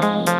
Bye.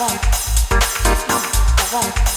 Let your body feel the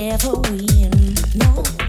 ever win.